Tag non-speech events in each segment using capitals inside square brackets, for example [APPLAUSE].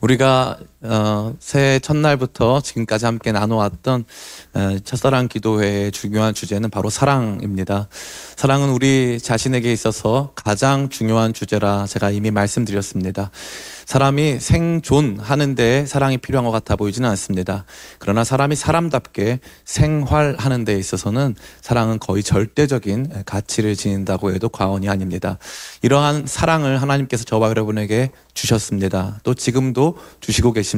우리가 어, 새해 첫날부터 지금까지 함께 나눠왔던 어, 첫사랑 기도회의 중요한 주제는 바로 사랑입니다. 사랑은 우리 자신에게 있어서 가장 중요한 주제라 제가 이미 말씀드렸습니다. 사람이 생존하는 데 사랑이 필요한 것 같아 보이지는 않습니다. 그러나 사람이 사람답게 생활하는 데 있어서는 사랑은 거의 절대적인 가치를 지닌다고 해도 과언이 아닙니다. 이러한 사랑을 하나님께서 저와 여러분에게 주셨습니다. 또 지금도 주시고 계십니다.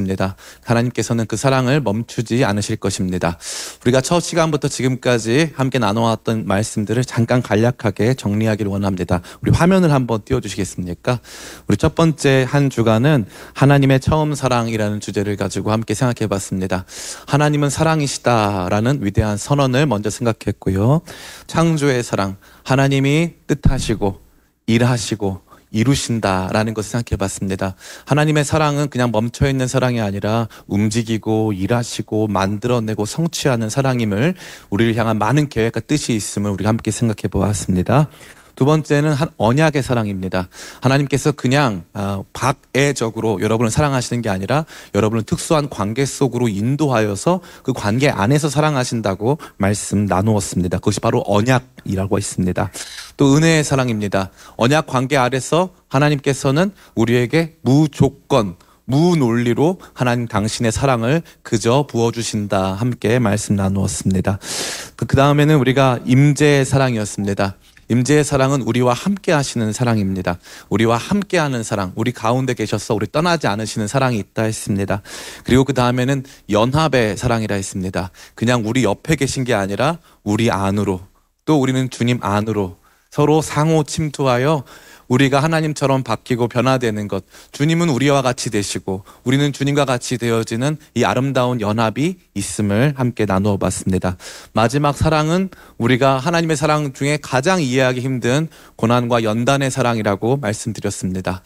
하나님께서는 그 사랑을 멈추지 않으실 것입니다. 우리가 첫 시간부터 지금까지 함께 나눠왔던 말씀들을 잠깐 간략하게 정리하기를 원합니다. 우리 화면을 한번 띄워주시겠습니까? 우리 첫 번째 한 주간은 하나님의 처음 사랑이라는 주제를 가지고 함께 생각해 봤습니다. 하나님은 사랑이시다라는 위대한 선언을 먼저 생각했고요. 창조의 사랑, 하나님이 뜻하시고 일하시고 이루신다라는 것을 생각해 봤습니다. 하나님의 사랑은 그냥 멈춰 있는 사랑이 아니라 움직이고 일하시고 만들어내고 성취하는 사랑임을 우리를 향한 많은 계획과 뜻이 있음을 우리가 함께 생각해 보았습니다. 두 번째는 한 언약의 사랑입니다. 하나님께서 그냥 어, 박애적으로 여러분을 사랑하시는 게 아니라 여러분을 특수한 관계 속으로 인도하여서 그 관계 안에서 사랑하신다고 말씀 나누었습니다. 그것이 바로 언약이라고 있습니다. 또 은혜의 사랑입니다. 언약 관계 아래서 하나님께서는 우리에게 무조건 무논리로 하나님 당신의 사랑을 그저 부어주신다 함께 말씀 나누었습니다. 그 다음에는 우리가 임재의 사랑이었습니다. 임재의 사랑은 우리와 함께 하시는 사랑입니다. 우리와 함께 하는 사랑, 우리 가운데 계셔서 우리 떠나지 않으시는 사랑이 있다 했습니다. 그리고 그 다음에는 연합의 사랑이라 했습니다. 그냥 우리 옆에 계신 게 아니라 우리 안으로 또 우리는 주님 안으로 서로 상호 침투하여 우리가 하나님처럼 바뀌고 변화되는 것. 주님은 우리와 같이 되시고 우리는 주님과 같이 되어지는 이 아름다운 연합이 있음을 함께 나누어 봤습니다. 마지막 사랑은 우리가 하나님의 사랑 중에 가장 이해하기 힘든 고난과 연단의 사랑이라고 말씀드렸습니다.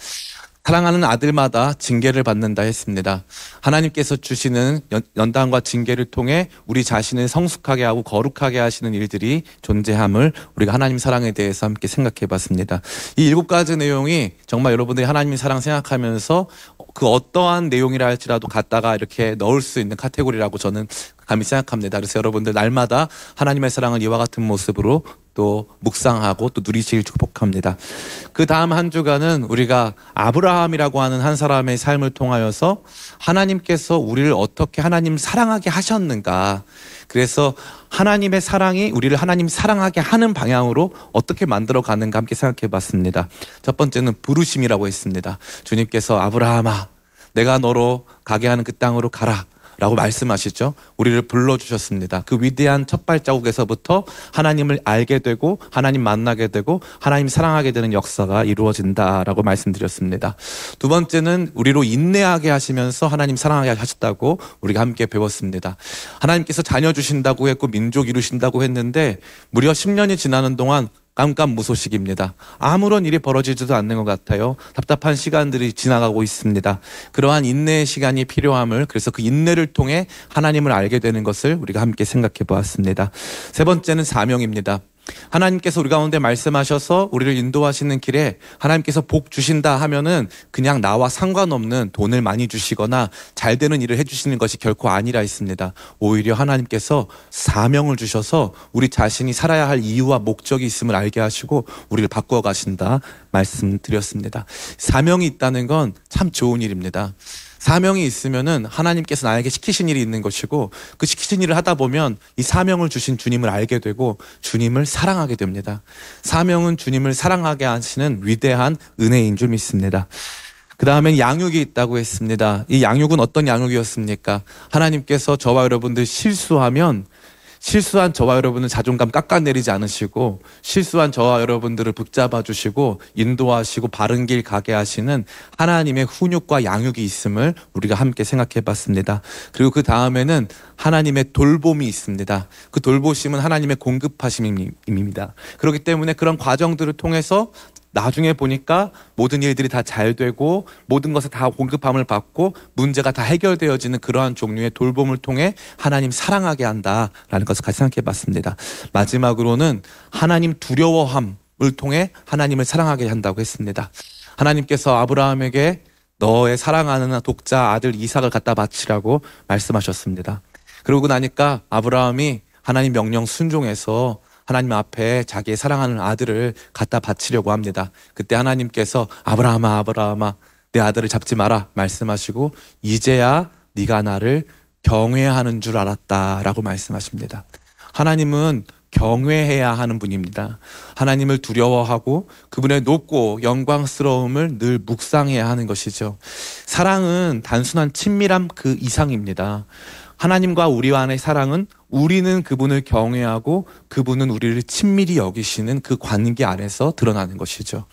사랑하는 아들마다 징계를 받는다 했습니다. 하나님께서 주시는 연, 단과 징계를 통해 우리 자신을 성숙하게 하고 거룩하게 하시는 일들이 존재함을 우리가 하나님 사랑에 대해서 함께 생각해 봤습니다. 이 일곱 가지 내용이 정말 여러분들이 하나님의 사랑 생각하면서 그 어떠한 내용이라 할지라도 갖다가 이렇게 넣을 수 있는 카테고리라고 저는 감히 생각합니다. 그래서 여러분들 날마다 하나님의 사랑을 이와 같은 모습으로 또 묵상하고 또 누리시길 축복합니다. 그 다음 한 주간은 우리가 아브라함이라고 하는 한 사람의 삶을 통하여서 하나님께서 우리를 어떻게 하나님 사랑하게 하셨는가. 그래서 하나님의 사랑이 우리를 하나님 사랑하게 하는 방향으로 어떻게 만들어 가는가 함께 생각해 봤습니다. 첫 번째는 부르심이라고 했습니다. 주님께서 아브라함아, 내가 너로 가게 하는 그 땅으로 가라. 라고 말씀하시죠. 우리를 불러주셨습니다. 그 위대한 첫 발자국에서부터 하나님을 알게 되고 하나님 만나게 되고 하나님 사랑하게 되는 역사가 이루어진다라고 말씀드렸습니다. 두 번째는 우리로 인내하게 하시면서 하나님 사랑하게 하셨다고 우리가 함께 배웠습니다. 하나님께서 자녀 주신다고 했고 민족 이루신다고 했는데 무려 10년이 지나는 동안 깜깜무소식입니다. 아무런 일이 벌어지지도 않는 것 같아요. 답답한 시간들이 지나가고 있습니다. 그러한 인내의 시간이 필요함을 그래서 그 인내를 통해 하나님을 알게 되는 것을 우리가 함께 생각해 보았습니다. 세 번째는 사명입니다. 하나님께서 우리 가운데 말씀하셔서 우리를 인도하시는 길에 하나님께서 복 주신다 하면은 그냥 나와 상관없는 돈을 많이 주시거나 잘 되는 일을 해주시는 것이 결코 아니라 있습니다. 오히려 하나님께서 사명을 주셔서 우리 자신이 살아야 할 이유와 목적이 있음을 알게 하시고 우리를 바꾸어 가신다 말씀드렸습니다. 사명이 있다는 건 참 좋은 일입니다. 사명이 있으면은 하나님께서 나에게 시키신 일이 있는 것이고 그 시키신 일을 하다 보면 이 사명을 주신 주님을 알게 되고 주님을 사랑하게 됩니다. 사명은 주님을 사랑하게 하시는 위대한 은혜인 줄 믿습니다. 그 다음엔 양육이 있다고 했습니다. 이 양육은 어떤 양육이었습니까? 하나님께서 저와 여러분들 실수하면 실수한 저와 여러분은 자존감 깎아내리지 않으시고 실수한 저와 여러분들을 붙잡아 주시고 인도하시고 바른 길 가게 하시는 하나님의 훈육과 양육이 있음을 우리가 함께 생각해 봤습니다. 그리고 그 다음에는 하나님의 돌봄이 있습니다. 그 돌보심은 하나님의 공급하심입니다. 그렇기 때문에 그런 과정들을 통해서 나중에 보니까 모든 일들이 다 잘 되고 모든 것을 다 공급함을 받고 문제가 다 해결되어지는 그러한 종류의 돌봄을 통해 하나님 사랑하게 한다라는 것을 같이 생각해 봤습니다. 마지막으로는 하나님 두려워함을 통해 하나님을 사랑하게 한다고 했습니다. 하나님께서 아브라함에게 너의 사랑하는 독자 아들 이삭을 갖다 바치라고 말씀하셨습니다. 그러고 나니까 아브라함이 하나님 명령 순종해서 하나님 앞에 자기의 사랑하는 아들을 갖다 바치려고 합니다. 그때 하나님께서 아브라함아 아브라함아 내 아들을 잡지 마라 말씀하시고 이제야 네가 나를 경외하는 줄 알았다라고 말씀하십니다. 하나님은 경외해야 하는 분입니다. 하나님을 두려워하고 그분의 높고 영광스러움을 늘 묵상해야 하는 것이죠. 사랑은 단순한 친밀함 그 이상입니다. 하나님과 우리와 안의 사랑은 우리는 그분을 경외하고 그분은 우리를 친밀히 여기시는 그 관계 안에서 드러나는 것이죠.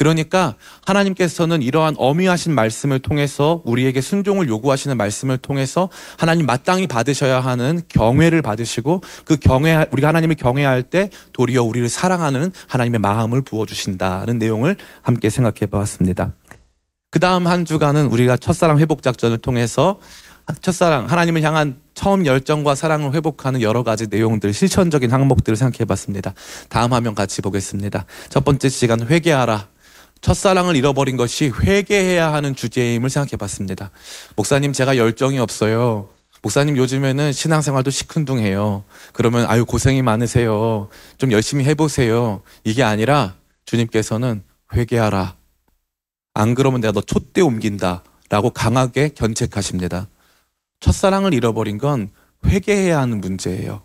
그러니까 하나님께서는 이러한 어미하신 말씀을 통해서 우리에게 순종을 요구하시는 말씀을 통해서 하나님 마땅히 받으셔야 하는 경외를 받으시고 그 경외 우리가 하나님을 경외할 때 도리어 우리를 사랑하는 하나님의 마음을 부어 주신다는 내용을 함께 생각해 보았습니다. 그다음 한 주간은 우리가 첫사랑 회복 작전을 통해서 첫사랑 하나님을 향한 처음 열정과 사랑을 회복하는 여러 가지 내용들 실천적인 항목들을 생각해 봤습니다. 다음 화면 같이 보겠습니다. 첫 번째 시간 회개하라. 첫사랑을 잃어버린 것이 회개해야 하는 주제임을 생각해 봤습니다. 목사님, 제가 열정이 없어요. 목사님, 요즘에는 신앙생활도 시큰둥해요. 그러면, 아유, 고생이 많으세요. 좀 열심히 해보세요. 이게 아니라 주님께서는 회개하라. 안 그러면 내가 너 촛대 옮긴다. 라고 강하게 견책하십니다. 첫사랑을 잃어버린 건 회개해야 하는 문제예요.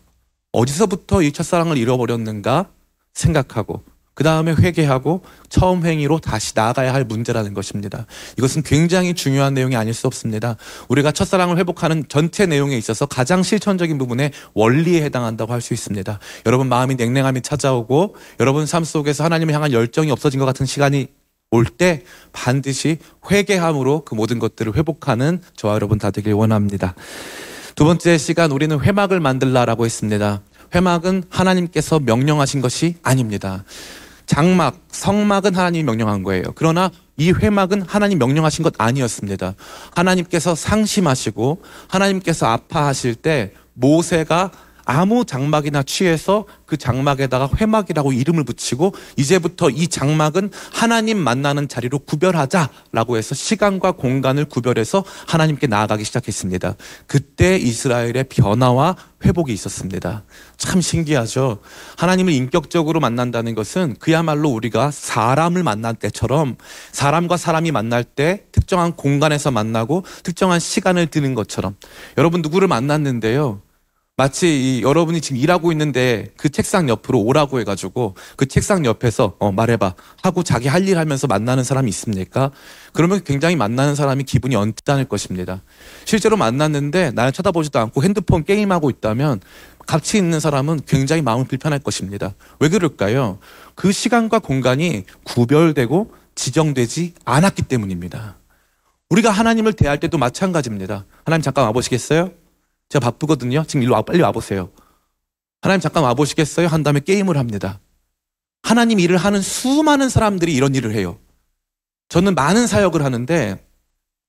어디서부터 이 첫사랑을 잃어버렸는가 생각하고 그 다음에 회개하고 처음 행위로 다시 나아가야 할 문제라는 것입니다. 이것은 굉장히 중요한 내용이 아닐 수 없습니다. 우리가 첫사랑을 회복하는 전체 내용에 있어서 가장 실천적인 부분에 원리에 해당한다고 할 수 있습니다. 여러분 마음이 냉랭함이 찾아오고 여러분 삶 속에서 하나님을 향한 열정이 없어진 것 같은 시간이 올 때 반드시 회개함으로 그 모든 것들을 회복하는 저와 여러분 다 되길 원합니다. 두 번째 시간 우리는 회막을 만들라라고 했습니다. 회막은 하나님께서 명령하신 것이 아닙니다. 장막, 성막은 하나님이 명령한 거예요. 그러나 이 회막은 하나님 명령하신 것 아니었습니다. 하나님께서 상심하시고 하나님께서 아파하실 때 모세가 아무 장막이나 취해서 그 장막에다가 회막이라고 이름을 붙이고 이제부터 이 장막은 하나님 만나는 자리로 구별하자라고 해서 시간과 공간을 구별해서 하나님께 나아가기 시작했습니다. 그때 이스라엘의 변화와 회복이 있었습니다. 참 신기하죠. 하나님을 인격적으로 만난다는 것은 그야말로 우리가 사람을 만날 때처럼 사람과 사람이 만날 때 특정한 공간에서 만나고 특정한 시간을 드는 것처럼 여러분 누구를 만났는데요. 마치 이 여러분이 지금 일하고 있는데 그 책상 옆으로 오라고 해가지고 그 책상 옆에서 어 말해봐 하고 자기 할 일 하면서 만나는 사람이 있습니까? 그러면 굉장히 만나는 사람이 기분이 언짢을 것입니다. 실제로 만났는데 나를 쳐다보지도 않고 핸드폰 게임하고 있다면 같이 있는 사람은 굉장히 마음이 불편할 것입니다. 왜 그럴까요? 그 시간과 공간이 구별되고 지정되지 않았기 때문입니다. 우리가 하나님을 대할 때도 마찬가지입니다. 하나님 잠깐 와보시겠어요? 제가 바쁘거든요. 지금 일로 와, 빨리 와보세요. 하나님 잠깐 와보시겠어요? 한 다음에 게임을 합니다. 하나님 일을 하는 수많은 사람들이 이런 일을 해요. 저는 많은 사역을 하는데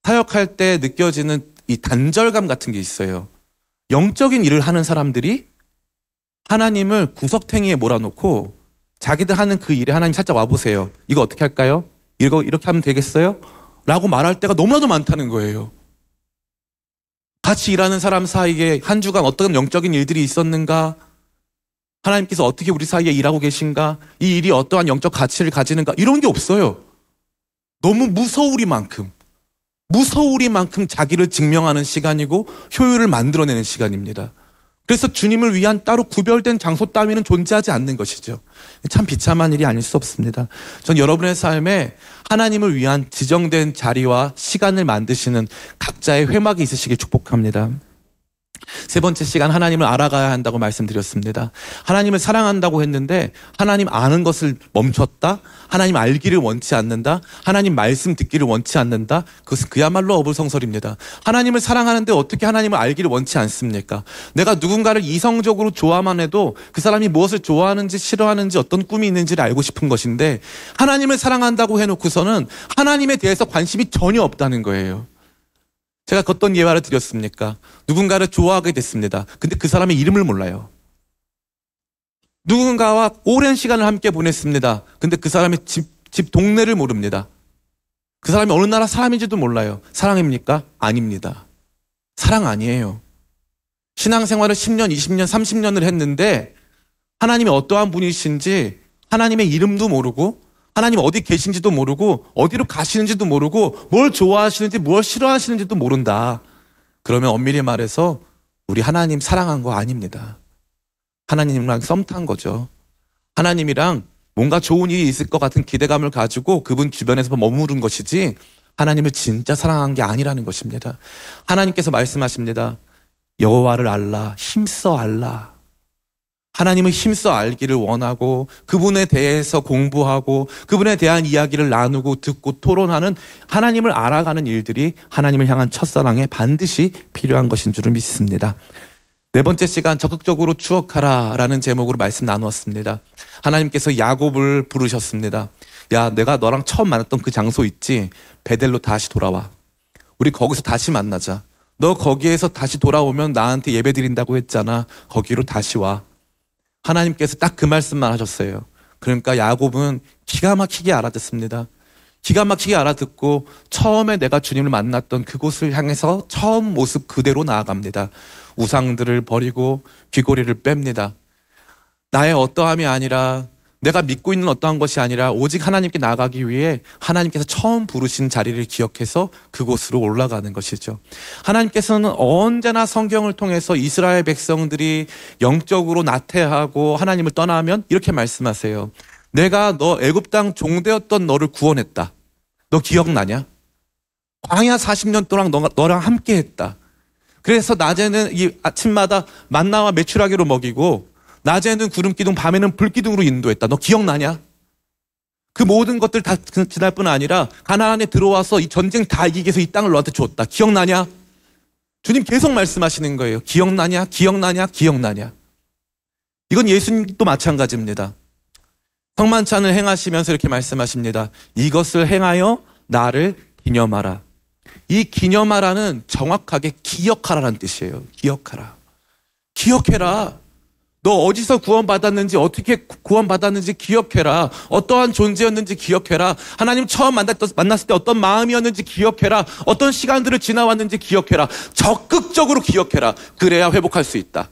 사역할 때 느껴지는 이 단절감 같은 게 있어요. 영적인 일을 하는 사람들이 하나님을 구석탱이에 몰아놓고 자기들 하는 그 일에 하나님 살짝 와보세요. 이거 어떻게 할까요? 이거 이렇게 하면 되겠어요? 라고 말할 때가 너무나도 많다는 거예요. 같이 일하는 사람 사이에 한 주간 어떤 영적인 일들이 있었는가? 하나님께서 어떻게 우리 사이에 일하고 계신가? 이 일이 어떠한 영적 가치를 가지는가? 이런 게 없어요. 너무 무서우리만큼, 무서우리만큼 자기를 증명하는 시간이고 효율을 만들어내는 시간입니다. 그래서 주님을 위한 따로 구별된 장소 따위는 존재하지 않는 것이죠. 참 비참한 일이 아닐 수 없습니다. 전 여러분의 삶에 하나님을 위한 지정된 자리와 시간을 만드시는 각자의 회막이 있으시길 축복합니다. 세 번째 시간 하나님을 알아가야 한다고 말씀드렸습니다. 하나님을 사랑한다고 했는데 하나님 아는 것을 멈췄다. 하나님 알기를 원치 않는다. 하나님 말씀 듣기를 원치 않는다. 그것은 그야말로 어불성설입니다. 하나님을 사랑하는데 어떻게 하나님을 알기를 원치 않습니까? 내가 누군가를 이성적으로 좋아만 해도 그 사람이 무엇을 좋아하는지 싫어하는지 어떤 꿈이 있는지를 알고 싶은 것인데 하나님을 사랑한다고 해놓고서는 하나님에 대해서 관심이 전혀 없다는 거예요. 제가 어떤 예화를 드렸습니까? 누군가를 좋아하게 됐습니다. 근데 그 사람의 이름을 몰라요. 누군가와 오랜 시간을 함께 보냈습니다. 근데 그 사람의 집, 집 동네를 모릅니다. 그 사람이 어느 나라 사람인지도 몰라요. 사랑입니까? 아닙니다. 사랑 아니에요. 신앙생활을 10년, 20년, 30년을 했는데 하나님이 어떠한 분이신지 하나님의 이름도 모르고 하나님 어디 계신지도 모르고 어디로 가시는지도 모르고 뭘 좋아하시는지 뭘 싫어하시는지도 모른다. 그러면 엄밀히 말해서 우리 하나님 사랑한 거 아닙니다. 하나님이랑 썸탄 거죠. 하나님이랑 뭔가 좋은 일이 있을 것 같은 기대감을 가지고 그분 주변에서 머무른 것이지 하나님을 진짜 사랑한 게 아니라는 것입니다. 하나님께서 말씀하십니다. 여호와를 알라, 힘써 알라. 하나님을 힘써 알기를 원하고 그분에 대해서 공부하고 그분에 대한 이야기를 나누고 듣고 토론하는 하나님을 알아가는 일들이 하나님을 향한 첫사랑에 반드시 필요한 것인 줄을 믿습니다. 네 번째 시간 적극적으로 추억하라라는 제목으로 말씀 나누었습니다. 하나님께서 야곱을 부르셨습니다. 야, 내가 너랑 처음 만났던 그 장소 있지? 베델로 다시 돌아와. 우리 거기서 다시 만나자. 너 거기에서 다시 돌아오면 나한테 예배 드린다고 했잖아. 거기로 다시 와. 하나님께서 딱 그 말씀만 하셨어요. 그러니까 야곱은 기가 막히게 알아듣습니다. 기가 막히게 알아듣고 처음에 내가 주님을 만났던 그곳을 향해서 처음 모습 그대로 나아갑니다. 우상들을 버리고 귀고리를 뺍니다. 나의 어떠함이 아니라 내가 믿고 있는 어떠한 것이 아니라 오직 하나님께 나아가기 위해 하나님께서 처음 부르신 자리를 기억해서 그곳으로 올라가는 것이죠. 하나님께서는 언제나 성경을 통해서 이스라엘 백성들이 영적으로 나태하고 하나님을 떠나면 이렇게 말씀하세요. 내가 너 애굽 땅 종되었던 너를 구원했다. 너 기억나냐? 광야 40년 동안 너, 너랑 함께 했다. 그래서 낮에는 이 아침마다 만나와 메추라기로 먹이고 낮에는 구름 기둥, 밤에는 불 기둥으로 인도했다. 너 기억나냐? 그 모든 것들 다 지날 뿐 아니라 가나안에 들어와서 이 전쟁 다 이기기 위해서 이 땅을 너한테 줬다. 기억나냐? 주님 계속 말씀하시는 거예요. 기억나냐? 기억나냐? 기억나냐? 이건 예수님도 마찬가지입니다. 성만찬을 행하시면서 이렇게 말씀하십니다. 이것을 행하여 나를 기념하라. 이 기념하라는 정확하게 기억하라는 뜻이에요. 기억하라. 기억해라. 너 어디서 구원받았는지 어떻게 구원받았는지 기억해라. 어떠한 존재였는지 기억해라. 하나님 처음 만났, 만났을 때 어떤 마음이었는지 기억해라. 어떤 시간들을 지나왔는지 기억해라. 적극적으로 기억해라. 그래야 회복할 수 있다.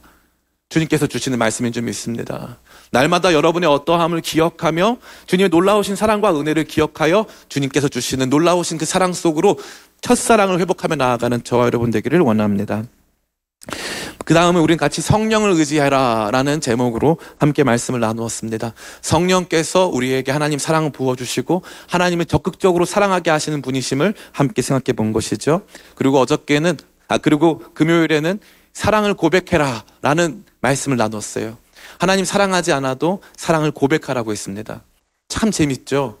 주님께서 주시는 말씀인 줄 믿습니다. 날마다 여러분의 어떠함을 기억하며 주님의 놀라우신 사랑과 은혜를 기억하여 주님께서 주시는 놀라우신 그 사랑 속으로 첫사랑을 회복하며 나아가는 저와 여러분 되기를 원합니다. 그 다음에 우리는 같이 성령을 의지해라 라는 제목으로 함께 말씀을 나누었습니다. 성령께서 우리에게 하나님 사랑을 부어주시고 하나님을 적극적으로 사랑하게 하시는 분이심을 함께 생각해 본 것이죠. 그리고 어저께는, 아, 그리고 금요일에는 사랑을 고백해라 라는 말씀을 나눴어요. 하나님 사랑하지 않아도 사랑을 고백하라고 했습니다. 참 재밌죠?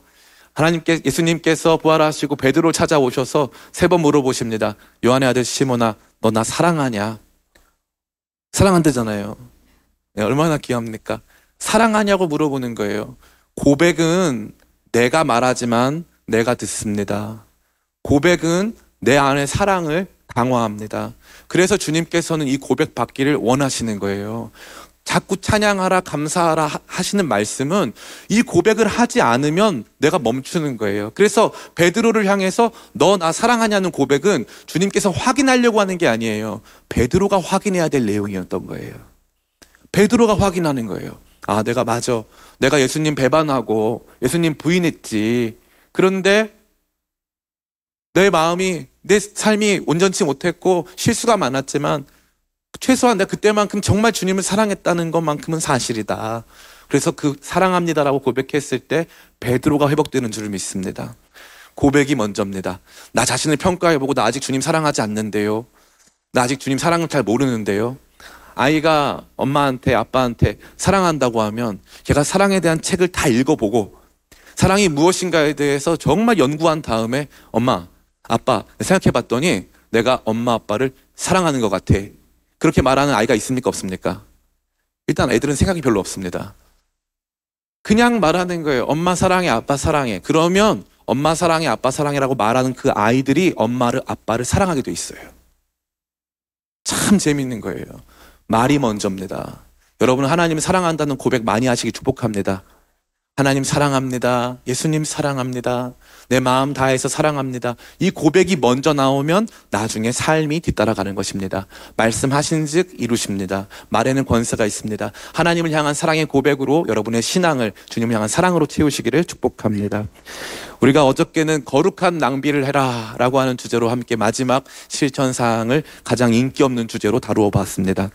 하나님께, 예수님께서 부활하시고 베드로 찾아오셔서 세 번 물어보십니다. 요한의 아들 시모나, 너나 사랑하냐? 사랑한다잖아요. 네, 얼마나 귀합니까? 사랑하냐고 물어보는 거예요. 고백은 내가 말하지만 내가 듣습니다. 고백은 내 안에 사랑을 강화합니다. 그래서 주님께서는 이 고백 받기를 원하시는 거예요. 자꾸 찬양하라, 감사하라 하시는 말씀은 이 고백을 하지 않으면 내가 멈추는 거예요. 그래서 베드로를 향해서 너 나 사랑하냐는 고백은 주님께서 확인하려고 하는 게 아니에요. 베드로가 확인해야 될 내용이었던 거예요. 베드로가 확인하는 거예요. 아, 내가 맞아. 내가 예수님 배반하고 예수님 부인했지. 그런데 내 마음이 내 삶이 온전치 못했고 실수가 많았지만 최소한 내가 그때만큼 정말 주님을 사랑했다는 것만큼은 사실이다. 그래서 그 사랑합니다라고 고백했을 때 베드로가 회복되는 줄을 믿습니다. 고백이 먼저입니다. 나 자신을 평가해보고 나 아직 주님 사랑하지 않는데요. 나 아직 주님 사랑을 잘 모르는데요. 아이가 엄마한테 아빠한테 사랑한다고 하면 걔가 사랑에 대한 책을 다 읽어보고 사랑이 무엇인가에 대해서 정말 연구한 다음에 엄마, 아빠 생각해봤더니 내가 엄마 아빠를 사랑하는 것 같아. 그렇게 말하는 아이가 있습니까? 없습니까? 일단 애들은 생각이 별로 없습니다. 그냥 말하는 거예요. 엄마 사랑해, 아빠 사랑해. 그러면 엄마 사랑해, 아빠 사랑해라고 말하는 그 아이들이 엄마를, 아빠를 사랑하게 돼 있어요. 참 재밌는 거예요. 말이 먼저입니다. 여러분 하나님을 사랑한다는 고백 많이 하시기 축복합니다. 하나님 사랑합니다. 예수님 사랑합니다. 내 마음 다해서 사랑합니다. 이 고백이 먼저 나오면 나중에 삶이 뒤따라가는 것입니다. 말씀하신 즉 이루십니다. 말에는 권세가 있습니다. 하나님을 향한 사랑의 고백으로 여러분의 신앙을 주님을 향한 사랑으로 채우시기를 축복합니다. 우리가 어저께는 거룩한 낭비를 해라 라고 하는 주제로 함께 마지막 실천사항을 가장 인기 없는 주제로 다루어 봤습니다.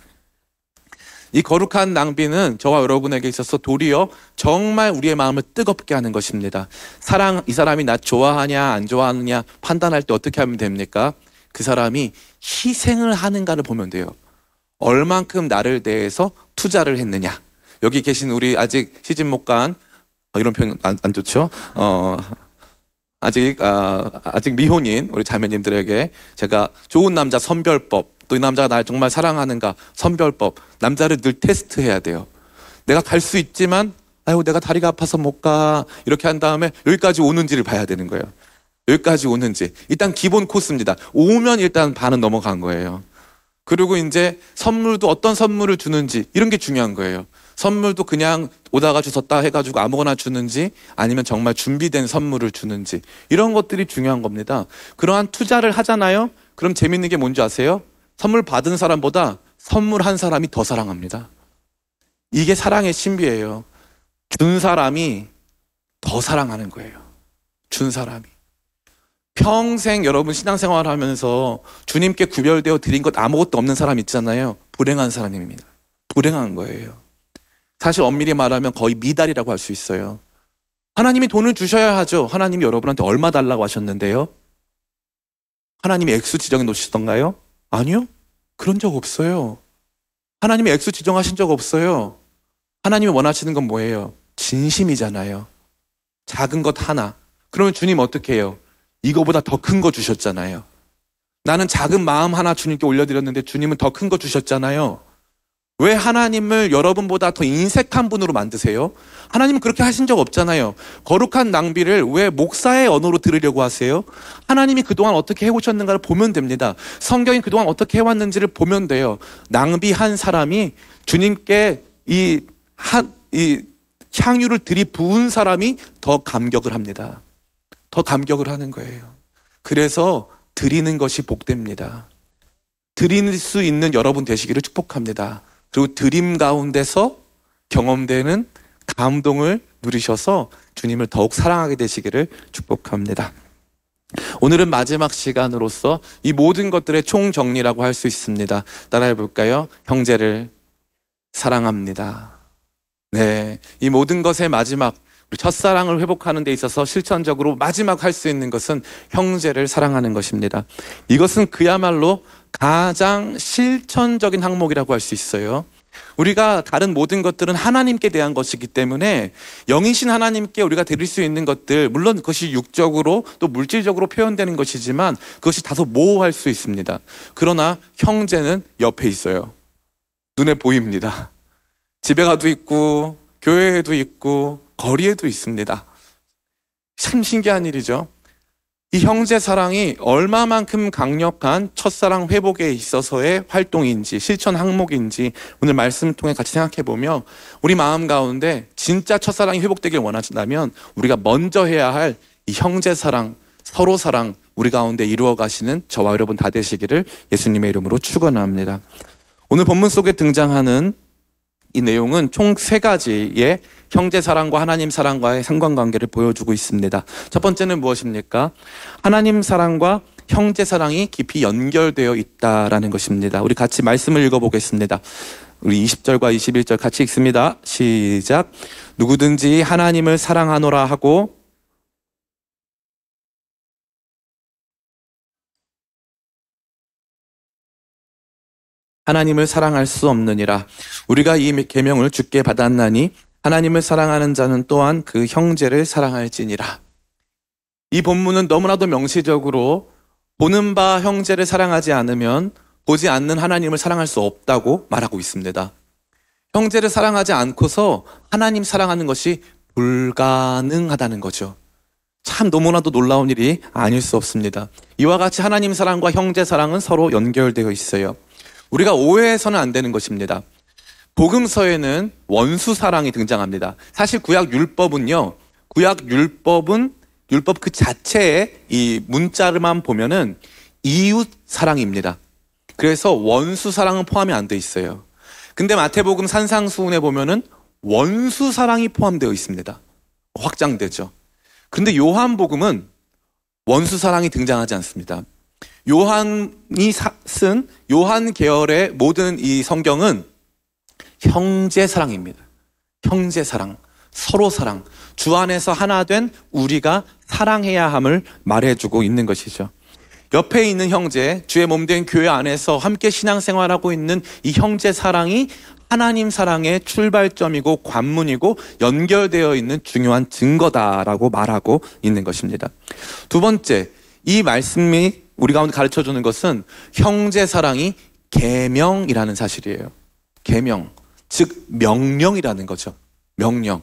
이 거룩한 낭비는 저와 여러분에게 있어서 도리어 정말 우리의 마음을 뜨겁게 하는 것입니다. 사랑, 이 사람이 나 좋아하냐, 안 좋아하느냐 판단할 때 어떻게 하면 됩니까? 그 사람이 희생을 하는가를 보면 돼요. 얼만큼 나를 대해서 투자를 했느냐. 여기 계신 우리 아직 시집 못 간, 어, 이런 표현 안, 안 좋죠? 어, 아직, 아, 아직 미혼인 우리 자매님들에게 제가 좋은 남자 선별법, 또 이 남자가 날 정말 사랑하는가 선별법, 남자를 늘 테스트해야 돼요. 내가 갈 수 있지만, 아유, 내가 다리가 아파서 못 가. 이렇게 한 다음에 여기까지 오는지를 봐야 되는 거예요. 여기까지 오는지. 일단 기본 코스입니다. 오면 일단 반은 넘어간 거예요. 그리고 이제 선물도 어떤 선물을 주는지 이런 게 중요한 거예요. 선물도 그냥 오다가 주셨다 해가지고 아무거나 주는지 아니면 정말 준비된 선물을 주는지 이런 것들이 중요한 겁니다. 그러한 투자를 하잖아요. 그럼 재밌는 게 뭔지 아세요? 선물 받은 사람보다 선물한 사람이 더 사랑합니다. 이게 사랑의 신비예요. 준 사람이 더 사랑하는 거예요. 준 사람이. 평생 여러분 신앙생활 하면서 주님께 구별되어 드린 것 아무것도 없는 사람 있잖아요. 불행한 사람입니다. 불행한 거예요. 사실 엄밀히 말하면 거의 미달이라고 할 수 있어요. 하나님이 돈을 주셔야 하죠. 하나님이 여러분한테 얼마 달라고 하셨는데요. 하나님이 액수 지정해 놓으시던가요? 아니요. 그런 적 없어요. 하나님이 액수 지정하신 적 없어요. 하나님이 원하시는 건 뭐예요? 진심이잖아요. 작은 것 하나. 그러면 주님 어떻게 해요? 이거보다 더 큰 거 주셨잖아요. 나는 작은 마음 하나 주님께 올려드렸는데 주님은 더 큰 거 주셨잖아요. 왜 하나님을 여러분보다 더 인색한 분으로 만드세요? 하나님은 그렇게 하신 적 없잖아요. 거룩한 낭비를 왜 목사의 언어로 들으려고 하세요? 하나님이 그동안 어떻게 해오셨는가를 보면 됩니다. 성경이 그동안 어떻게 해왔는지를 보면 돼요. 낭비한 사람이 주님께 이, 한, 이 향유를 들이부은 사람이 더 감격을 합니다. 더 감격을 하는 거예요. 그래서 드리는 것이 복됩니다. 드릴 수 있는 여러분 되시기를 축복합니다. 그리고 드림 가운데서 경험되는 감동을 누리셔서 주님을 더욱 사랑하게 되시기를 축복합니다. 오늘은 마지막 시간으로서 이 모든 것들의 총정리라고 할 수 있습니다. 따라해 볼까요? 형제를 사랑합니다. 네. 이 모든 것의 마지막, 첫사랑을 회복하는 데 있어서 실천적으로 마지막 할 수 있는 것은 형제를 사랑하는 것입니다. 이것은 그야말로 가장 실천적인 항목이라고 할 수 있어요. 우리가 다른 모든 것들은 하나님께 대한 것이기 때문에 영이신 하나님께 우리가 드릴 수 있는 것들, 물론 그것이 육적으로 또 물질적으로 표현되는 것이지만 그것이 다소 모호할 수 있습니다. 그러나 형제는 옆에 있어요. 눈에 보입니다. 집에 가도 있고, 교회에도 있고, 거리에도 있습니다. 참 신기한 일이죠. 이 형제 사랑이 얼마만큼 강력한 첫사랑 회복에 있어서의 활동인지 실천 항목인지 오늘 말씀을 통해 같이 생각해 보며 우리 마음 가운데 진짜 첫사랑이 회복되길 원하신다면 우리가 먼저 해야 할 이 형제 사랑, 서로 사랑 우리 가운데 이루어 가시는 저와 여러분 다 되시기를 예수님의 이름으로 축원합니다. 오늘 본문 속에 등장하는 이 내용은 총 세 가지의 형제 사랑과 하나님 사랑과의 상관관계를 보여주고 있습니다. 첫 번째는 무엇입니까? 하나님 사랑과 형제 사랑이 깊이 연결되어 있다라는 것입니다. 우리 같이 말씀을 읽어보겠습니다. 우리 20절과 21절 같이 읽습니다. 시작. 누구든지 하나님을 사랑하노라 하고 하나님을 사랑할 수 없느니라. 우리가 이 계명을 주께 받았나니 하나님을 사랑하는 자는 또한 그 형제를 사랑할지니라. 이 본문은 너무나도 명시적으로 보는 바 형제를 사랑하지 않으면 보지 않는 하나님을 사랑할 수 없다고 말하고 있습니다. 형제를 사랑하지 않고서 하나님 사랑하는 것이 불가능하다는 거죠. 참 너무나도 놀라운 일이 아닐 수 없습니다. 이와 같이 하나님 사랑과 형제 사랑은 서로 연결되어 있어요. 우리가 오해해서는 안 되는 것입니다. 복음서에는 원수 사랑이 등장합니다. 사실 구약 율법은요. 구약 율법은 율법 그 자체의 이 문자를만 보면은 이웃 사랑입니다. 그래서 원수 사랑은 포함이 안 돼 있어요. 근데 마태복음 산상수훈에 보면은 원수 사랑이 포함되어 있습니다. 확장되죠. 근데 요한복음은 원수 사랑이 등장하지 않습니다. 요한이 사- 쓴 요한 계열의 모든 이 성경은 형제 사랑입니다. 형제 사랑, 서로 사랑, 주 안에서 하나 된 우리가 사랑해야 함을 말해주고 있는 것이죠. 옆에 있는 형제, 주의 몸 된 교회 안에서 함께 신앙생활하고 있는 이 형제 사랑이 하나님 사랑의 출발점이고 관문이고 연결되어 있는 중요한 증거다라고 말하고 있는 것입니다. 두 번째, 이 말씀이 우리 가운데 가르쳐 주는 것은 형제 사랑이 계명이라는 사실이에요. 계명, 즉 명령이라는 거죠. 명령.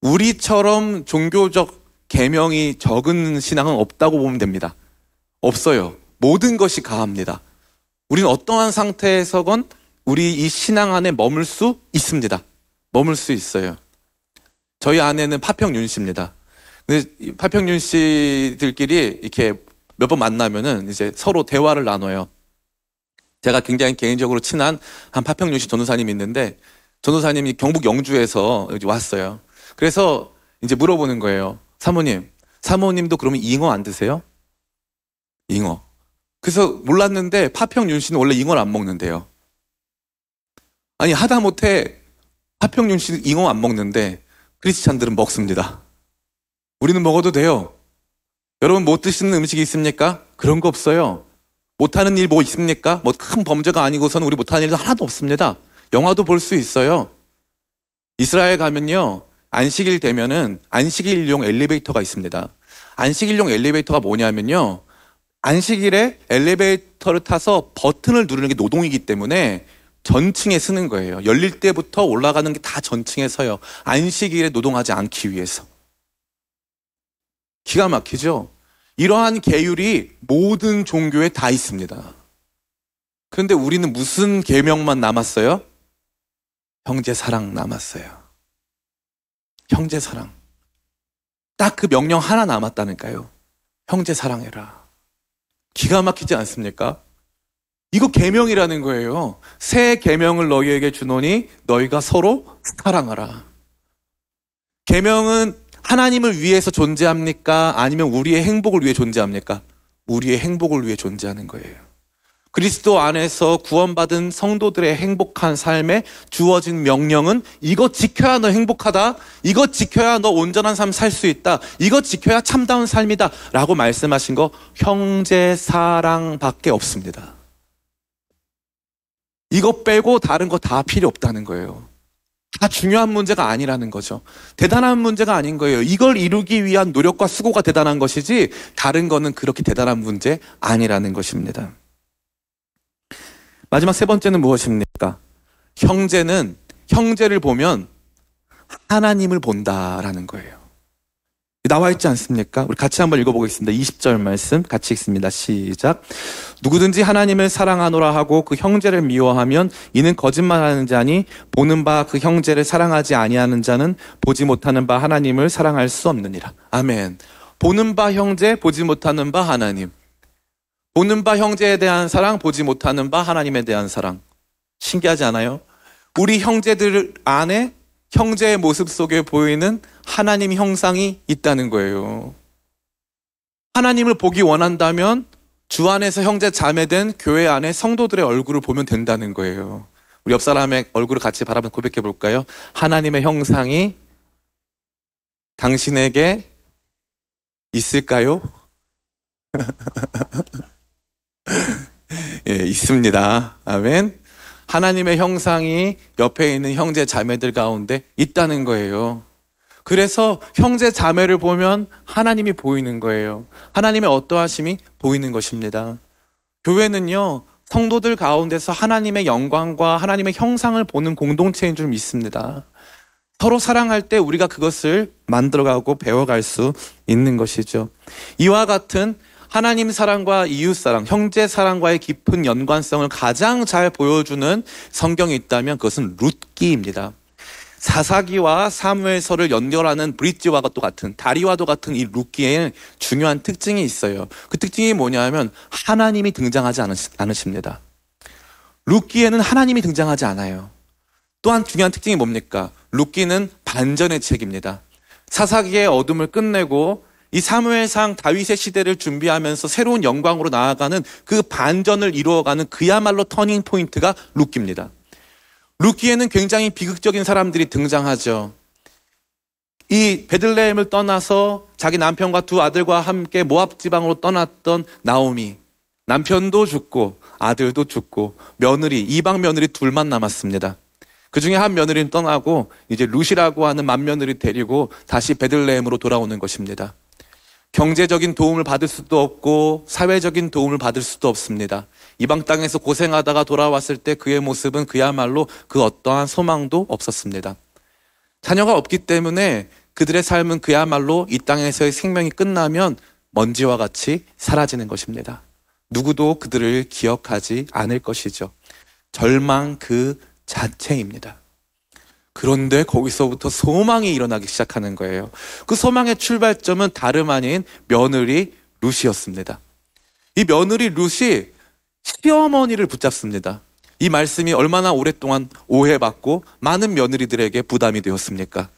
우리처럼 종교적 계명이 적은 신앙은 없다고 보면 됩니다. 없어요. 모든 것이 가합니다. 우리는 어떠한 상태에서건 우리 이 신앙 안에 머물 수 있습니다. 머물 수 있어요. 저희 아내는 파평윤 씨입니다. 근데 이 파평윤 씨들끼리 이렇게 몇 번 만나면은 이제 서로 대화를 나눠요. 제가 굉장히 개인적으로 친한 한 파평윤 씨 전도사님이 있는데 전도사님이 경북 영주에서 여기 왔어요. 그래서 이제 물어보는 거예요. 사모님, 사모님도 그러면 잉어 안 드세요? 잉어. 그래서 몰랐는데 파평윤 씨는 원래 잉어를 안 먹는데요. 아니 하다못해 파평윤 씨는 잉어 안 먹는데 크리스찬들은 먹습니다. 우리는 먹어도 돼요. 여러분 못 드시는 음식이 있습니까? 그런 거 없어요. 못하는 일 뭐 있습니까? 뭐 큰 범죄가 아니고서는 우리 못하는 일도 하나도 없습니다. 영화도 볼 수 있어요. 이스라엘 가면요. 안식일 되면은 안식일용 엘리베이터가 있습니다. 안식일용 엘리베이터가 뭐냐면요. 안식일에 엘리베이터를 타서 버튼을 누르는 게 노동이기 때문에 전층에 쓰는 거예요. 열릴 때부터 올라가는 게 다 전층에 서요. 안식일에 노동하지 않기 위해서. 기가 막히죠? 이러한 계율이 모든 종교에 다 있습니다. 그런데 우리는 무슨 계명만 남았어요? 형제 사랑 남았어요. 형제 사랑. 딱 그 명령 하나 남았다니까요. 형제 사랑해라. 기가 막히지 않습니까? 이거 계명이라는 거예요. 새 계명을 너희에게 주노니 너희가 서로 사랑하라. 계명은 하나님을 위해서 존재합니까? 아니면 우리의 행복을 위해 존재합니까? 우리의 행복을 위해 존재하는 거예요. 그리스도 안에서 구원받은 성도들의 행복한 삶에 주어진 명령은 이거 지켜야 너 행복하다. 이거 지켜야 너 온전한 삶 살 수 있다. 이거 지켜야 참다운 삶이다. 라고 말씀하신 거 형제 사랑밖에 없습니다. 이거 빼고 다른 거 다 필요 없다는 거예요. 다 중요한 문제가 아니라는 거죠. 대단한 문제가 아닌 거예요. 이걸 이루기 위한 노력과 수고가 대단한 것이지 다른 거는 그렇게 대단한 문제 아니라는 것입니다. 마지막 세 번째는 무엇입니까? 형제는 형제를 보면 하나님을 본다라는 거예요. 나와 있지 않습니까? 우리 같이 한번 읽어보겠습니다. 20절 말씀 같이 읽습니다. 시작. 누구든지 하나님을 사랑하노라 하고 그 형제를 미워하면 이는 거짓말하는 자니 보는 바 그 형제를 사랑하지 아니하는 자는 보지 못하는 바 하나님을 사랑할 수 없느니라. 아멘. 보는 바 형제, 보지 못하는 바 하나님. 보는 바 형제에 대한 사랑, 보지 못하는 바 하나님에 대한 사랑. 신기하지 않아요? 우리 형제들 안에 형제의 모습 속에 보이는 하나님 형상이 있다는 거예요. 하나님을 보기 원한다면 주 안에서 형제 자매된 교회 안에 성도들의 얼굴을 보면 된다는 거예요. 우리 옆 사람의 얼굴을 같이 바라보며 고백해 볼까요? 하나님의 형상이 당신에게 있을까요? [LAUGHS] 예, 있습니다. 아멘. 하나님의 형상이 옆에 있는 형제 자매들 가운데 있다는 거예요. 그래서 형제 자매를 보면 하나님이 보이는 거예요. 하나님의 어떠하심이 보이는 것입니다. 교회는요, 성도들 가운데서 하나님의 영광과 하나님의 형상을 보는 공동체인 줄 믿습니다. 서로 사랑할 때 우리가 그것을 만들어가고 배워갈 수 있는 것이죠. 이와 같은 하나님 사랑과 이웃 사랑, 형제 사랑과의 깊은 연관성을 가장 잘 보여주는 성경이 있다면 그것은 룻기입니다. 사사기와 사무엘서를 연결하는 브릿지와도 같은 다리와도 같은 이 룻기에 중요한 특징이 있어요. 그 특징이 뭐냐면 하나님이 등장하지 않으십니다. 룻기에는 하나님이 등장하지 않아요. 또한 중요한 특징이 뭡니까? 룻기는 반전의 책입니다. 사사기의 어둠을 끝내고 이 사무엘상 다윗의 시대를 준비하면서 새로운 영광으로 나아가는 그 반전을 이루어가는 그야말로 turning point가 룻기입니다. 룻기에는 굉장히 비극적인 사람들이 등장하죠. 이 베들레헴을 떠나서 자기 남편과 두 아들과 함께 모압 지방으로 떠났던 나오미. 남편도 죽고 아들도 죽고 며느리 이방 며느리 둘만 남았습니다. 그 중에 한 며느리는 떠나고 이제 룻이라고 하는 맏며느리 데리고 다시 베들레헴으로 돌아오는 것입니다. 경제적인 도움을 받을 수도 없고 사회적인 도움을 받을 수도 없습니다. 이방 땅에서 고생하다가 돌아왔을 때 그의 모습은 그야말로 그 어떠한 소망도 없었습니다. 자녀가 없기 때문에 그들의 삶은 그야말로 이 땅에서의 생명이 끝나면 먼지와 같이 사라지는 것입니다. 누구도 그들을 기억하지 않을 것이죠. 절망 그 자체입니다. 그런데 거기서부터 소망이 일어나기 시작하는 거예요. 그 소망의 출발점은 다름 아닌 며느리 룻이었습니다. 이 며느리 룻이 시어머니를 붙잡습니다. 이 말씀이 얼마나 오랫동안 오해받고 많은 며느리들에게 부담이 되었습니까?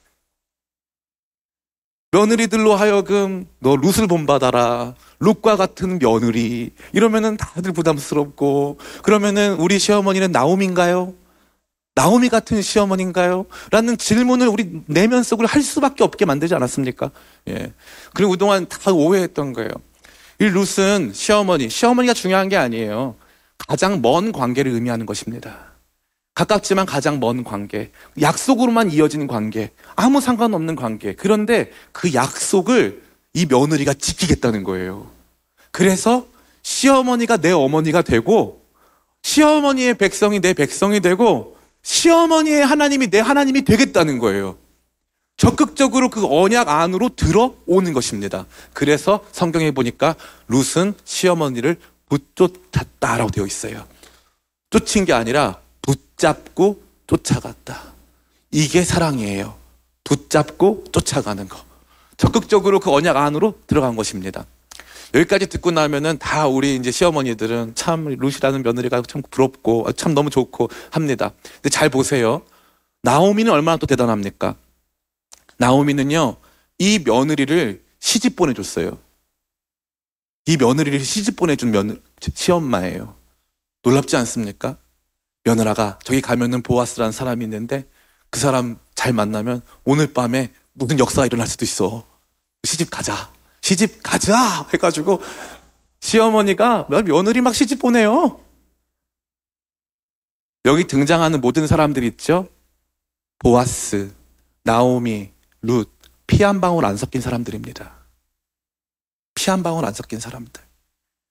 며느리들로 하여금 너 룻을 본받아라. 룻과 같은 며느리. 이러면은 다들 부담스럽고 그러면은 우리 시어머니는 나옴인가요? 나오미 같은 시어머니인가요? 라는 질문을 우리 내면 속으로 할 수밖에 없게 만들지 않았습니까? 예. 그리고 그동안 다 오해했던 거예요. 이 룻은 시어머니, 시어머니가 중요한 게 아니에요. 가장 먼 관계를 의미하는 것입니다. 가깝지만 가장 먼 관계, 약속으로만 이어진 관계, 아무 상관없는 관계. 그런데 그 약속을 이 며느리가 지키겠다는 거예요. 그래서 시어머니가 내 어머니가 되고, 시어머니의 백성이 내 백성이 되고, 시어머니의 하나님이 내 하나님이 되겠다는 거예요. 적극적으로 그 언약 안으로 들어오는 것입니다. 그래서 성경에 보니까 룻은 시어머니를 붙쫓았다라고 되어 있어요. 쫓은 게 아니라 붙잡고 쫓아갔다. 이게 사랑이에요. 붙잡고 쫓아가는 거. 적극적으로 그 언약 안으로 들어간 것입니다. 여기까지 듣고 나면은 다 우리 이제 시어머니들은 참 루시라는 며느리가 참 부럽고 참 너무 좋고 합니다. 근데 잘 보세요. 나오미는 얼마나 또 대단합니까? 나오미는요, 이 며느리를 시집 보내줬어요. 이 며느리를 시집 보내준 며느, 시엄마예요. 놀랍지 않습니까? 며느라가 저기 가면은 보아스라는 사람이 있는데 그 사람 잘 만나면 오늘 밤에 무슨 역사가 일어날 수도 있어. 시집 가자. 시집 가자 해가지고 시어머니가 며느리 막 시집 보내요. 여기 등장하는 모든 사람들 있죠? 보아스, 나오미, 룻, 피 한 방울 안 섞인 사람들입니다. 피 한 방울 안 섞인 사람들.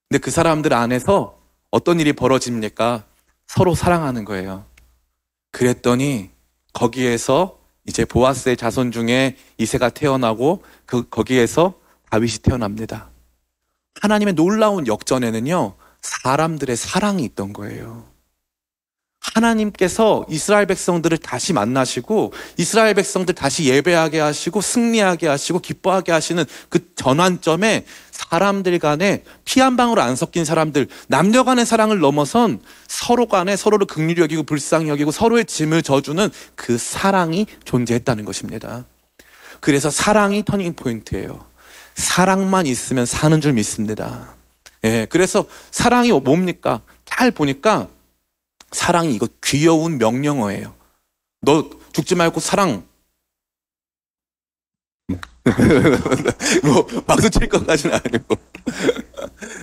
근데 그 사람들 안에서 어떤 일이 벌어집니까? 서로 사랑하는 거예요. 그랬더니 거기에서 이제 보아스의 자손 중에 이세가 태어나고 그 거기에서 다윗이 태어납니다. 하나님의 놀라운 역전에는요, 사람들의 사랑이 있던 거예요. 하나님께서 이스라엘 백성들을 다시 만나시고 이스라엘 백성들 다시 예배하게 하시고 승리하게 하시고 기뻐하게 하시는 그 전환점에 사람들 간에 피 한 방울 안 섞인 사람들 남녀 간의 사랑을 넘어선 서로 간에 서로를 극률히 여기고 불쌍히 여기고 서로의 짐을 져주는 그 사랑이 존재했다는 것입니다. 그래서 사랑이 터닝 포인트예요. 사랑만 있으면 사는 줄 믿습니다. 예, 그래서 사랑이 뭡니까? 잘 보니까 사랑이 이거 귀여운 명령어예요. 너 죽지 말고 사랑. [LAUGHS] 뭐 박수 칠 것까지는 아니고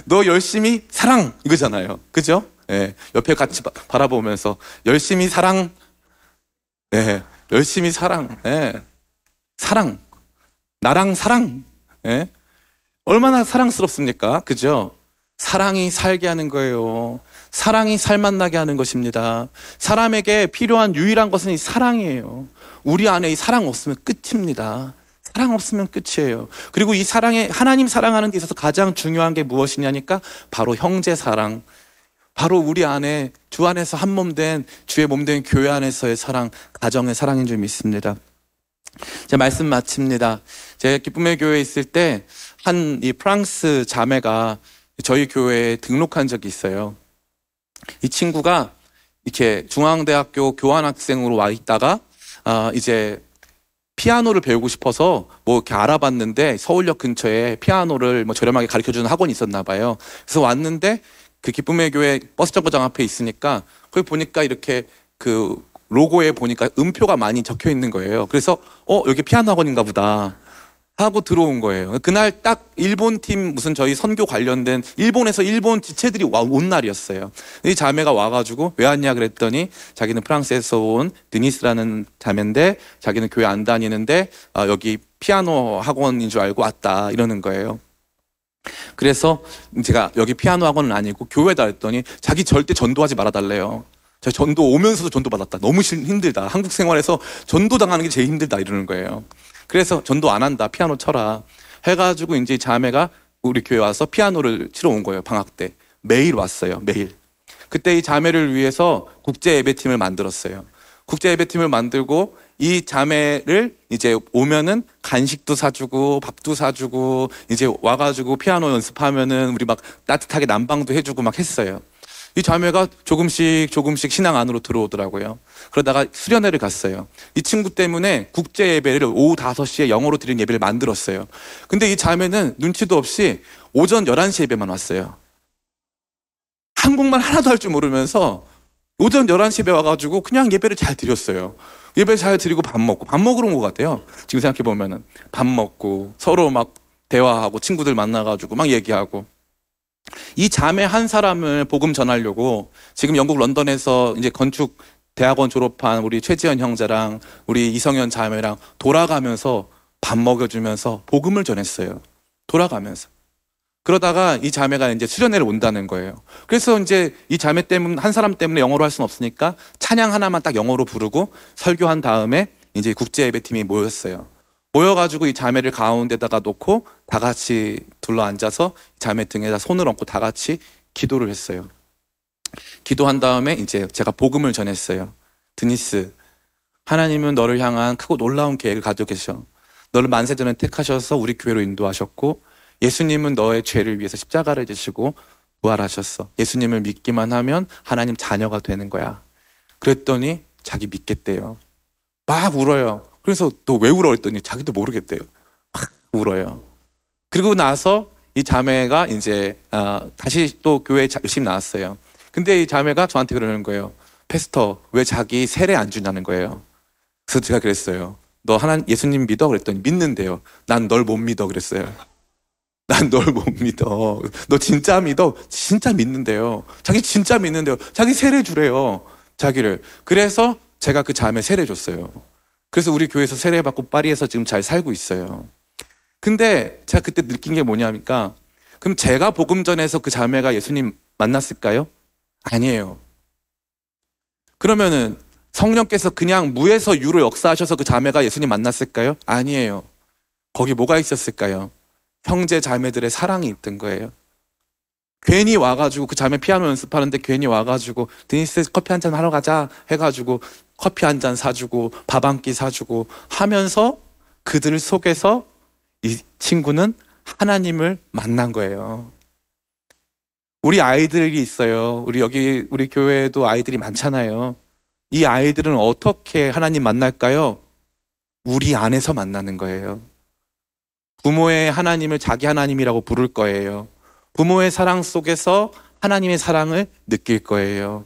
너 열심히 사랑 이거잖아요. 그죠? 예, 옆에 같이 바, 바라보면서 열심히 사랑. 예, 열심히 사랑. 예, 사랑. 나랑 사랑. 예? 얼마나 사랑스럽습니까? 그죠? 사랑이 살게 하는 거예요. 사랑이 살맛나게 하는 것입니다. 사람에게 필요한 유일한 것은 이 사랑이에요. 우리 안에 이 사랑 없으면 끝입니다. 사랑 없으면 끝이에요. 그리고 이 사랑에 하나님 사랑하는 데 있어서 가장 중요한 게 무엇이냐니까 바로 형제 사랑. 바로 우리 안에 주 안에서 한 몸 된 주의 몸 된 교회 안에서의 사랑, 가정의 사랑인 줄 믿습니다. 제 말씀 마칩니다. 제 기쁨의 교회에 있을 때 한 이 프랑스 자매가 저희 교회에 등록한 적이 있어요. 이 친구가 이렇게 중앙대학교 교환학생으로 와 있다가 아 이제 피아노를 배우고 싶어서 뭐 이렇게 알아봤는데 서울역 근처에 피아노를 뭐 저렴하게 가르쳐 주는 학원이 있었나 봐요. 그래서 왔는데 그 기쁨의 교회 버스 정거장 앞에 있으니까 거기 보니까 이렇게 그 로고에 보니까 음표가 많이 적혀 있는 거예요. 그래서 어 여기 피아노 학원인가 보다 하고 들어온 거예요. 그날 딱 일본 팀 무슨 저희 선교 관련된 일본에서 일본 지체들이 와, 온 날이었어요. 이 자매가 와가지고 왜 왔냐 그랬더니 자기는 프랑스에서 온 드니스라는 자매인데 자기는 교회 안 다니는데 아, 여기 피아노 학원인 줄 알고 왔다 이러는 거예요. 그래서 제가 여기 피아노 학원은 아니고 교회다 했더니 자기 절대 전도하지 말아달래요. 저 전도 오면서도 전도 받았다. 너무 힘- 힘들다. 한국 생활에서 전도 당하는 게 제일 힘들다 이러는 거예요. 그래서 전도 안 한다. 피아노 쳐라. 해가지고 이제 자매가 우리 교회 와서 피아노를 치러 온 거예요. 방학 때 매일 왔어요. 매일. 그때 이 자매를 위해서 국제 예배팀을 만들었어요. 국제 예배팀을 만들고 이 자매를 이제 오면은 간식도 사주고 밥도 사주고 이제 와가지고 피아노 연습하면은 우리 막 따뜻하게 난방도 해주고 막 했어요. 이 자매가 조금씩 조금씩 신앙 안으로 들어오더라고요. 그러다가 수련회를 갔어요. 이 친구 때문에 국제 예배를 오후 5시에 영어로 드리는 예배를 만들었어요. 근데 이 자매는 눈치도 없이 오전 11시 예배만 왔어요. 한국말 하나도 할 줄 모르면서 오전 11시 예배 와가지고 그냥 예배를 잘 드렸어요. 예배 잘 드리고 밥 먹고 밥 먹으러 온 것 같아요. 지금 생각해 보면은 밥 먹고 서로 막 대화하고 친구들 만나가지고 막 얘기하고 이 자매 한 사람을 복음 전하려고 지금 영국 런던에서 이제 건축 대학원 졸업한 우리 최지현 형제랑 우리 이성현 자매랑 돌아가면서 밥 먹여주면서 복음을 전했어요. 돌아가면서. 그러다가 이 자매가 이제 수련회를 온다는 거예요. 그래서 이제 이 자매 때문 한 사람 때문에 영어로 할 수는 없으니까 찬양 하나만 딱 영어로 부르고 설교한 다음에 이제 국제 예배팀이 모였어요. 모여가지고 이 자매를 가운데다가 놓고 다 같이 둘러 앉아서 자매 등에다 손을 얹고 다 같이 기도를 했어요. 기도한 다음에 이제 제가 복음을 전했어요. 드니스, 하나님은 너를 향한 크고 놀라운 계획을 가지고 계셔. 너를 만세전에 택하셔서 우리 교회로 인도하셨고 예수님은 너의 죄를 위해서 십자가를 지시고 부활하셨어. 예수님을 믿기만 하면 하나님 자녀가 되는 거야. 그랬더니 자기 믿겠대요. 막 울어요. 그래서 너왜 울어? 했더니 자기도 모르겠대요. 막 울어요. 그리고 나서 이 자매가 이제 아, 다시 또 교회에 자- 열심히 나왔어요. 근데 이 자매가 저한테 그러는 거예요. 패스터 왜 자기 세례 안 주냐는 거예요. 그래서 제가 그랬어요. 너 하나 예수님 믿어? 그랬더니 믿는데요. 난 널 못 믿어 그랬어요. [LAUGHS] 난 널 못 믿어. 너 진짜 믿어? 진짜 믿는데요. 자기 진짜 믿는데요. 자기 세례 주래요. 자기를. 그래서 제가 그 자매 세례 줬어요. 그래서 우리 교회에서 세례 받고 파리에서 지금 잘 살고 있어요. 근데 제가 그때 느낀 게 뭐냐니까 그럼 제가 복음 전에서 그 자매가 예수님 만났을까요? 아니에요. 그러면은 성령께서 그냥 무에서 유로 역사하셔서 그 자매가 예수님 만났을까요? 아니에요. 거기 뭐가 있었을까요? 형제 자매들의 사랑이 있던 거예요. 괜히 와가지고 그 자매 피아노 연습하는데 괜히 와가지고 드니스 커피 한 잔 하러 가자 해가지고 커피 한 잔 사주고 밥 한 끼 사주고 하면서 그들 속에서 이 친구는 하나님을 만난 거예요. 우리 아이들이 있어요. 우리 여기 우리 교회에도 아이들이 많잖아요. 이 아이들은 어떻게 하나님 만날까요? 우리 안에서 만나는 거예요. 부모의 하나님을 자기 하나님이라고 부를 거예요. 부모의 사랑 속에서 하나님의 사랑을 느낄 거예요.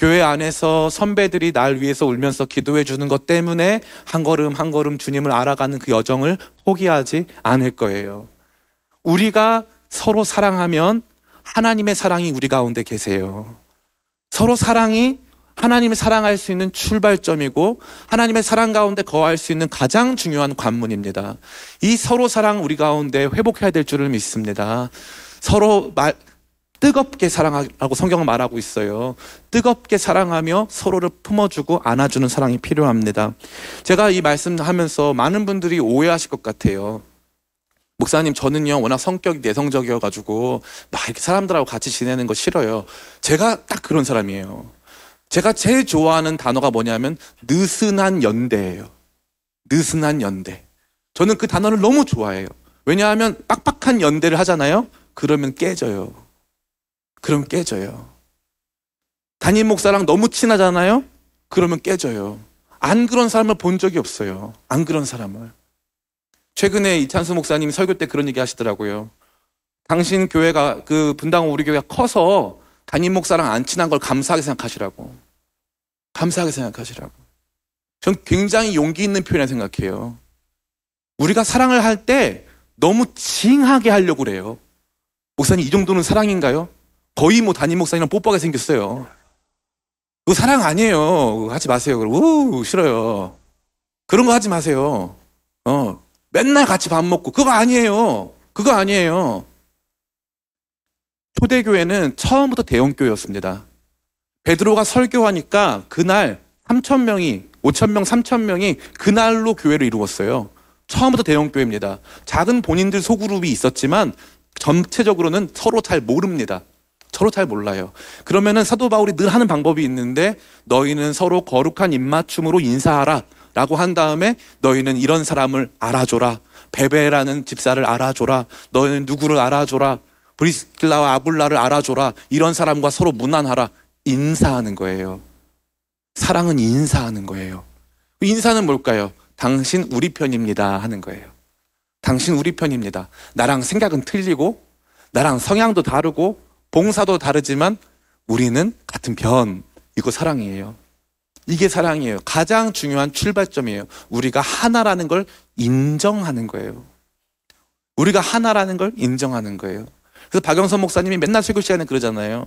교회 안에서 선배들이 날 위해서 울면서 기도해 주는 것 때문에 한 걸음 한 걸음 주님을 알아가는 그 여정을 포기하지 않을 거예요. 우리가 서로 사랑하면 하나님의 사랑이 우리 가운데 계세요. 서로 사랑이 하나님을 사랑할 수 있는 출발점이고 하나님의 사랑 가운데 거할 수 있는 가장 중요한 관문입니다. 이 서로 사랑 우리 가운데 회복해야 될 줄을 믿습니다. 서로 말 뜨겁게 사랑하라고 성경은 말하고 있어요. 뜨겁게 사랑하며 서로를 품어주고 안아주는 사랑이 필요합니다. 제가 이 말씀하면서 많은 분들이 오해하실 것 같아요. 목사님, 저는요, 워낙 성격이 내성적이어가지고, 막 이렇게 사람들하고 같이 지내는 거 싫어요. 제가 딱 그런 사람이에요. 제가 제일 좋아하는 단어가 뭐냐면, 느슨한 연대예요. 느슨한 연대. 저는 그 단어를 너무 좋아해요. 왜냐하면 빡빡한 연대를 하잖아요? 그러면 깨져요. 그럼 깨져요. 담임 목사랑 너무 친하잖아요? 그러면 깨져요. 안 그런 사람을 본 적이 없어요. 안 그런 사람을. 최근에 이찬수 목사님이 설교 때 그런 얘기 하시더라고요. 당신 교회가 그 분당 우리 교회가 커서 담임 목사랑 안 친한 걸 감사하게 생각하시라고. 감사하게 생각하시라고. 전 굉장히 용기 있는 표현이라 생각해요. 우리가 사랑을 할 때 너무 징하게 하려고 그래요. 목사님 이 정도는 사랑인가요? 거의 뭐 담임 목사님이랑 뽀뽀하게 생겼어요. 그거 사랑 아니에요. 하지 마세요. 그럼 우 싫어요. 그런 거 하지 마세요. 어 맨날 같이 밥 먹고 그거 아니에요. 그거 아니에요. 초대교회는 처음부터 대형교회였습니다. 베드로가 설교하니까 그날 3천 명이 5천 명, 3천 명이 그날로 교회를 이루었어요. 처음부터 대형교회입니다. 작은 본인들 소그룹이 있었지만 전체적으로는 서로 잘 모릅니다. 서로 잘 몰라요. 그러면은 사도 바울이 늘 하는 방법이 있는데 너희는 서로 거룩한 입맞춤으로 인사하라. 라고 한 다음에 너희는 이런 사람을 알아줘라. 베베라는 집사를 알아줘라. 너희는 누구를 알아줘라. 브리스킬라와 아불라를 알아줘라. 이런 사람과 서로 무난하라. 인사하는 거예요. 사랑은 인사하는 거예요. 인사는 뭘까요? 당신 우리 편입니다 하는 거예요. 당신 우리 편입니다. 나랑 생각은 틀리고 나랑 성향도 다르고 봉사도 다르지만 우리는 같은 편. 이거 사랑이에요. 이게 사랑이에요. 가장 중요한 출발점이에요. 우리가 하나라는 걸 인정하는 거예요. 우리가 하나라는 걸 인정하는 거예요. 그래서 박영선 목사님이 맨날 설교 시간에 그러잖아요.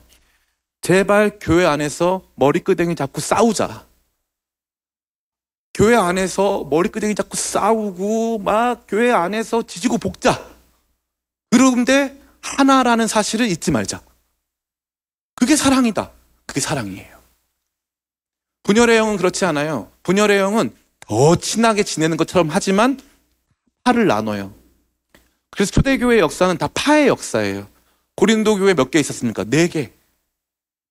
제발 교회 안에서 머리끄댕이 잡고 싸우자. 교회 안에서 머리끄댕이 잡고 싸우고 막 교회 안에서 지지고 볶자. 그런데 하나라는 사실을 잊지 말자. 그게 사랑이다. 그게 사랑이에요. 분열의 영은 그렇지 않아요. 분열의 영은 더 친하게 지내는 것처럼 하지만 파를 나눠요. 그래서 초대교회의 역사는 다 파의 역사예요. 고린도 교회 몇 개 있었습니까? 네 개.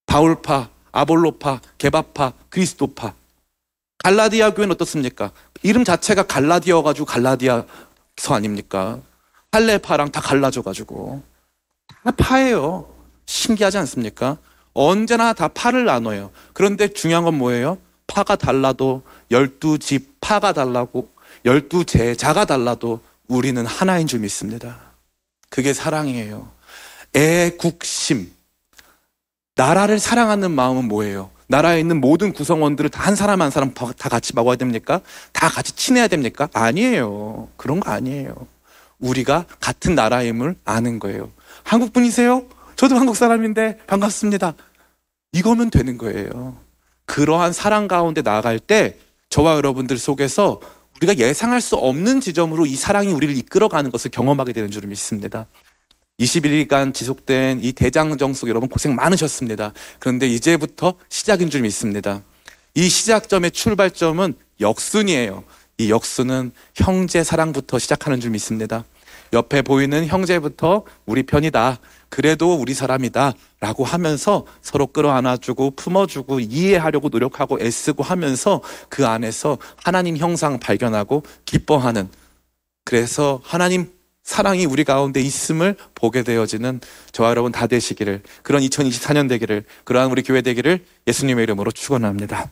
바울파, 아볼로파, 게바파, 그리스도파. 갈라디아 교회는 어떻습니까? 이름 자체가 갈라디아 가지고 갈라디아서 아닙니까? 할레파랑 다 갈라져 가지고 다 파예요. 신기하지 않습니까? 언제나 다 파를 나눠요. 그런데 중요한 건 뭐예요? 파가 달라도 열두 집 파가 달라고 열두 제자가 달라도 우리는 하나인 줄 믿습니다. 그게 사랑이에요. 애국심. 나라를 사랑하는 마음은 뭐예요? 나라에 있는 모든 구성원들을 다 한 사람 한 사람 다 같이 먹어야 됩니까? 다 같이 친해야 됩니까? 아니에요. 그런 거 아니에요. 우리가 같은 나라임을 아는 거예요. 한국 분이세요? 저도 한국 사람인데 반갑습니다. 이거면 되는 거예요. 그러한 사랑 가운데 나아갈 때 저와 여러분들 속에서 우리가 예상할 수 없는 지점으로 이 사랑이 우리를 이끌어가는 것을 경험하게 되는 줄 믿습니다. 21일간 지속된 이 대장정 속 여러분 고생 많으셨습니다. 그런데 이제부터 시작인 줄 믿습니다. 이 시작점의 출발점은 역순이에요. 이 역순은 형제 사랑부터 시작하는 줄 믿습니다. 옆에 보이는 형제부터 우리 편이다. 그래도 우리 사람이다. 라고 하면서 서로 끌어안아주고 품어주고 이해하려고 노력하고 애쓰고 하면서 그 안에서 하나님 형상 발견하고 기뻐하는 그래서 하나님 사랑이 우리 가운데 있음을 보게 되어지는 저와 여러분 다 되시기를 그런 2024년 되기를 그러한 우리 교회 되기를 예수님의 이름으로 축원합니다.